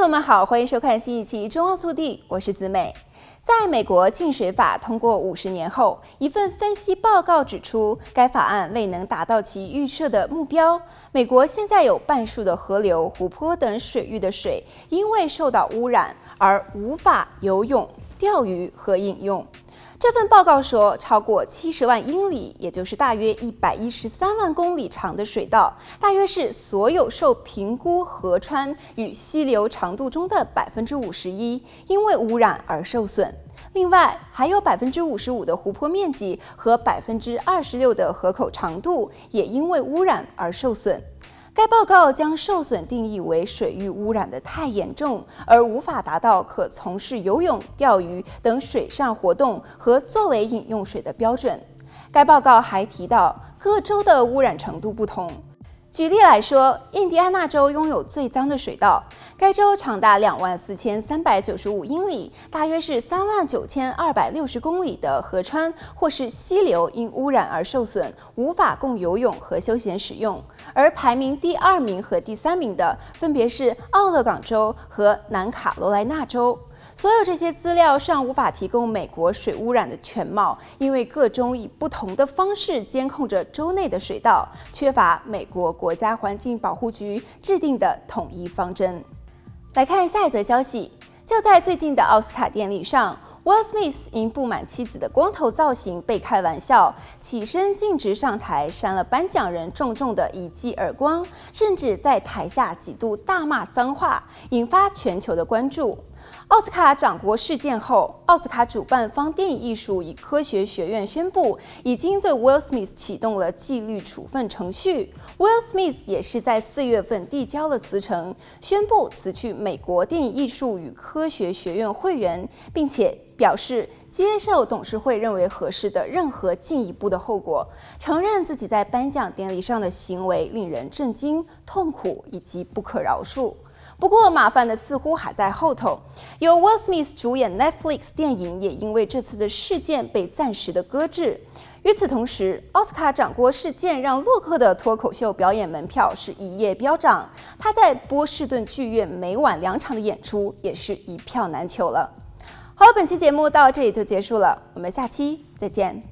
朋友们好，欢迎收看新一期《中澳速递》，我是子美。在美国净水法通过五十年后，一份分析报告指出，该法案未能达到其预设的目标。美国现在有半数的河流、湖泊等水域的水，因为受到污染而无法游泳、钓鱼和饮用。这份报告说，超过七十万英里，也就是大约一百一十三万公里长的水道，大约是所有受评估河川与溪流长度中的百分之五十一，因为污染而受损。另外，还有百分之五十五的湖泊面积和百分之二十六的河口长度也因为污染而受损。该报告将受损定义为水域污染的太严重，而无法达到可从事游泳、钓鱼等水上活动和作为饮用水的标准。该报告还提到，各州的污染程度不同。举例来说，印第安纳州拥有最脏的水道，该州长达两万四千三百九十五英里，大约是三万九千二百六十公里的河川或是溪流因污染而受损，无法供游泳和休闲使用。而排名第二名和第三名的分别是奥勒冈州和南卡罗来纳州。所有这些资料尚无法提供美国水污染的全貌，因为各州以不同的方式监控着州内的水道，缺乏美国国家环境保护局制定的统一方针。来看下一则消息，就在最近的奥斯卡典礼上，Will Smith 因不满妻子的光头造型被开玩笑，起身径直上台，扇了颁奖人重重的一记耳光，甚至在台下几度大骂脏话，引发全球的关注。奥斯卡掌国事件后，奥斯卡主办方电影艺术与科学学院宣布，已经对 Will Smith 启动了纪律处分程序。Will Smith 也是在四月份递交了辞呈，宣布辞去美国电影艺术与科学学院会员，并且表示接受董事会认为合适的任何进一步的后果，承认自己在颁奖典礼上的行为令人震惊、痛苦以及不可饶恕。不过，麻烦的似乎还在后头。由 Will Smith 主演 Netflix 电影也因为这次的事件被暂时的搁置。与此同时，奥斯卡掌国事件让洛克的脱口秀表演门票是一夜飙涨，他在波士顿剧院每晚两场的演出也是一票难求了。好了，本期节目到这里就结束了，我们下期再见。